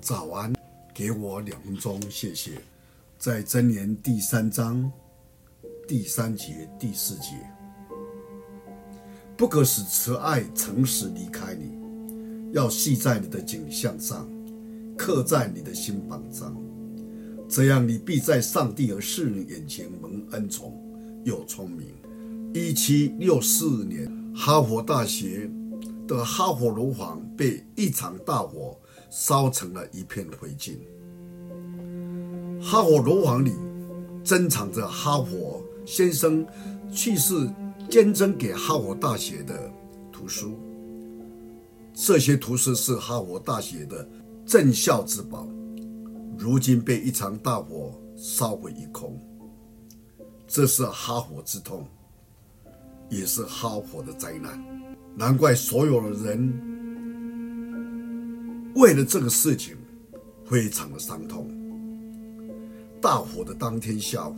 早安，给我两分钟，谢谢。在箴言第三章第三节第四节，不可使慈爱诚实离开你，要系在你的颈项上，刻在你的心榜上，这样你必在上帝和世人眼前蒙恩宠又聪明。一七六四年，哈佛大学的哈佛楼房被一场大火烧成了一片灰烬。哈佛楼房里珍藏着哈佛先生去世捐赠给哈佛大学的图书，这些图书是哈佛大学的镇校之宝，如今被一场大火烧毁一空。这是哈佛之痛。也是哈佛的灾难，难怪所有的人为了这个事情非常的伤痛。大火的当天下午，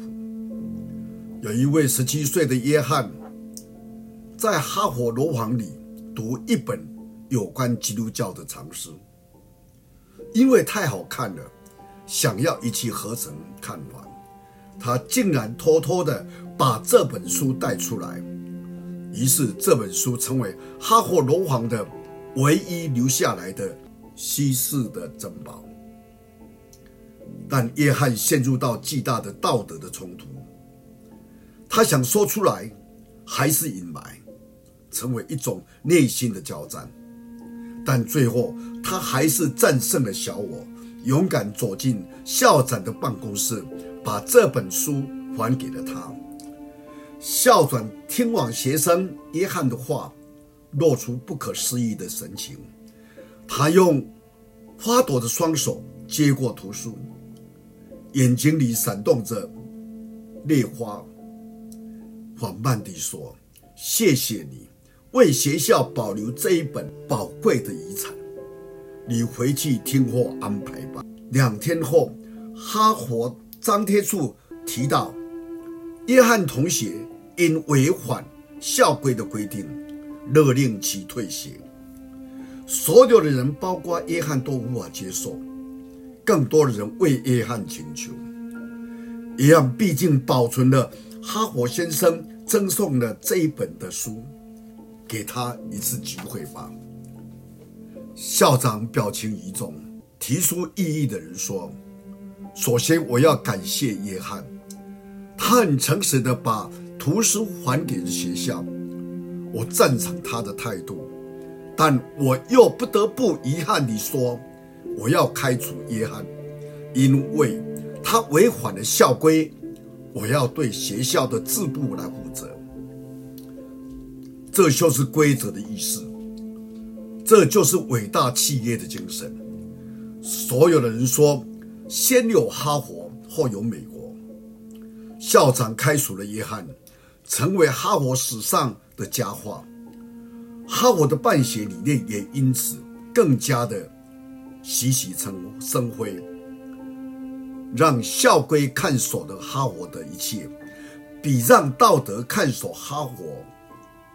有一位十七岁的约翰在哈佛楼房里读一本有关基督教的长书，因为太好看了，想要一气呵成看完，他竟然偷偷的把这本书带出来。于是这本书成为哈佛楼房的唯一留下来的稀世的珍宝。但约翰陷入到巨大的道德的冲突，他想说出来，还是隐瞒，成为一种内心的交战。但最后，他还是战胜了小我，勇敢走进校长的办公室，把这本书还给了他。校长听完学生约翰的话，露出不可思议的神情。他用花朵的双手接过图书，眼睛里闪动着泪花，缓慢地说：“谢谢你为学校保留这一本宝贵的遗产。你回去听候安排吧。”两天后，哈佛张贴处提到约翰同学。因违反校规的规定，勒令其退学。所有的人，包括约翰，都无法接受。更多的人为约翰请求。约翰毕竟保存了哈佛先生赠送的这一本的书，给他一次机会吧。校长表情凝重，提出异议的人说：“首先，我要感谢约翰，他很诚实的把。”图书还给了学校，我赞成他的态度，但我又不得不遗憾地说，我要开除约翰，因为他违反了校规，我要对学校的制度来负责。这就是规则的意思，这就是伟大企业的精神。所有的人说，先有哈佛，后有美国。校长开除了约翰。成为哈佛史上的佳话，哈佛的办学理念也因此更加的熠熠生生辉，让校规看守的哈佛的一切，比让道德看守哈佛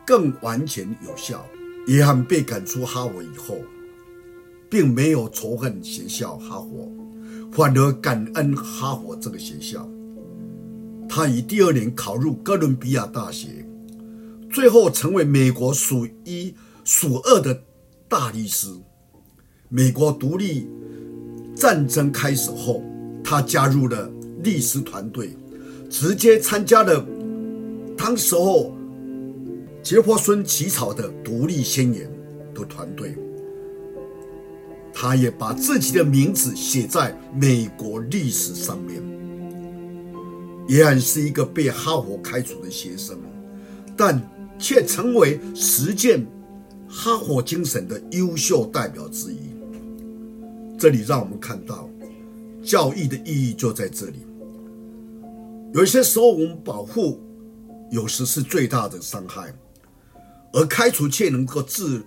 更完全有效。约翰被赶出哈佛以后，并没有仇恨学校哈佛，反而感恩哈佛这个学校。他于第二年考入哥伦比亚大学，最后成为美国数一数二的大律师。美国独立战争开始后，他加入了律师团队，直接参加了当时候杰弗逊起草的独立宣言的团队。他也把自己的名字写在美国历史上面。约翰是一个被哈佛开除的学生，但却成为实践哈佛精神的优秀代表之一。这里让我们看到，教育的意义就在这里。有些时候，我们保护有时是最大的伤害，而开除却能够治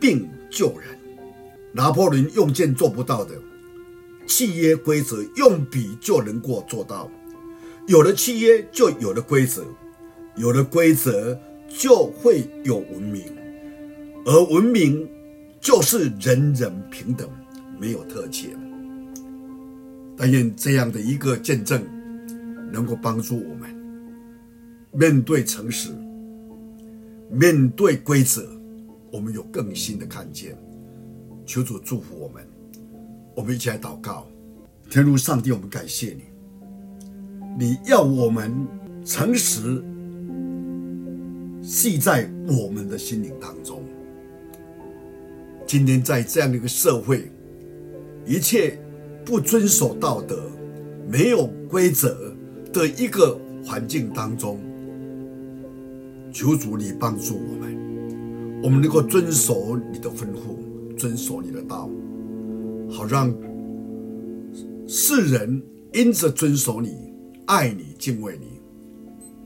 病救人。拿破仑用剑做不到的，契约规则用笔就能够做到。有了契约，就有了规则；有了规则，就会有文明。而文明就是人人平等，没有特权。但愿这样的一个见证，能够帮助我们面对诚实，面对规则，我们有更新的看见。求主祝福我们，我们一起来祷告。天父上帝，我们感谢你，你要我们诚实系在我们的心灵当中。今天在这样的一个社会，一切不遵守道德、没有规则的一个环境当中，求主你帮助我们，我们能够遵守你的吩咐，遵守你的道，好让世人因着遵守你、爱你、敬畏你，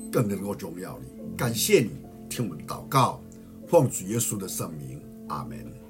更能够荣耀你。感谢你，听我的祷告，奉主耶稣的圣名，阿门。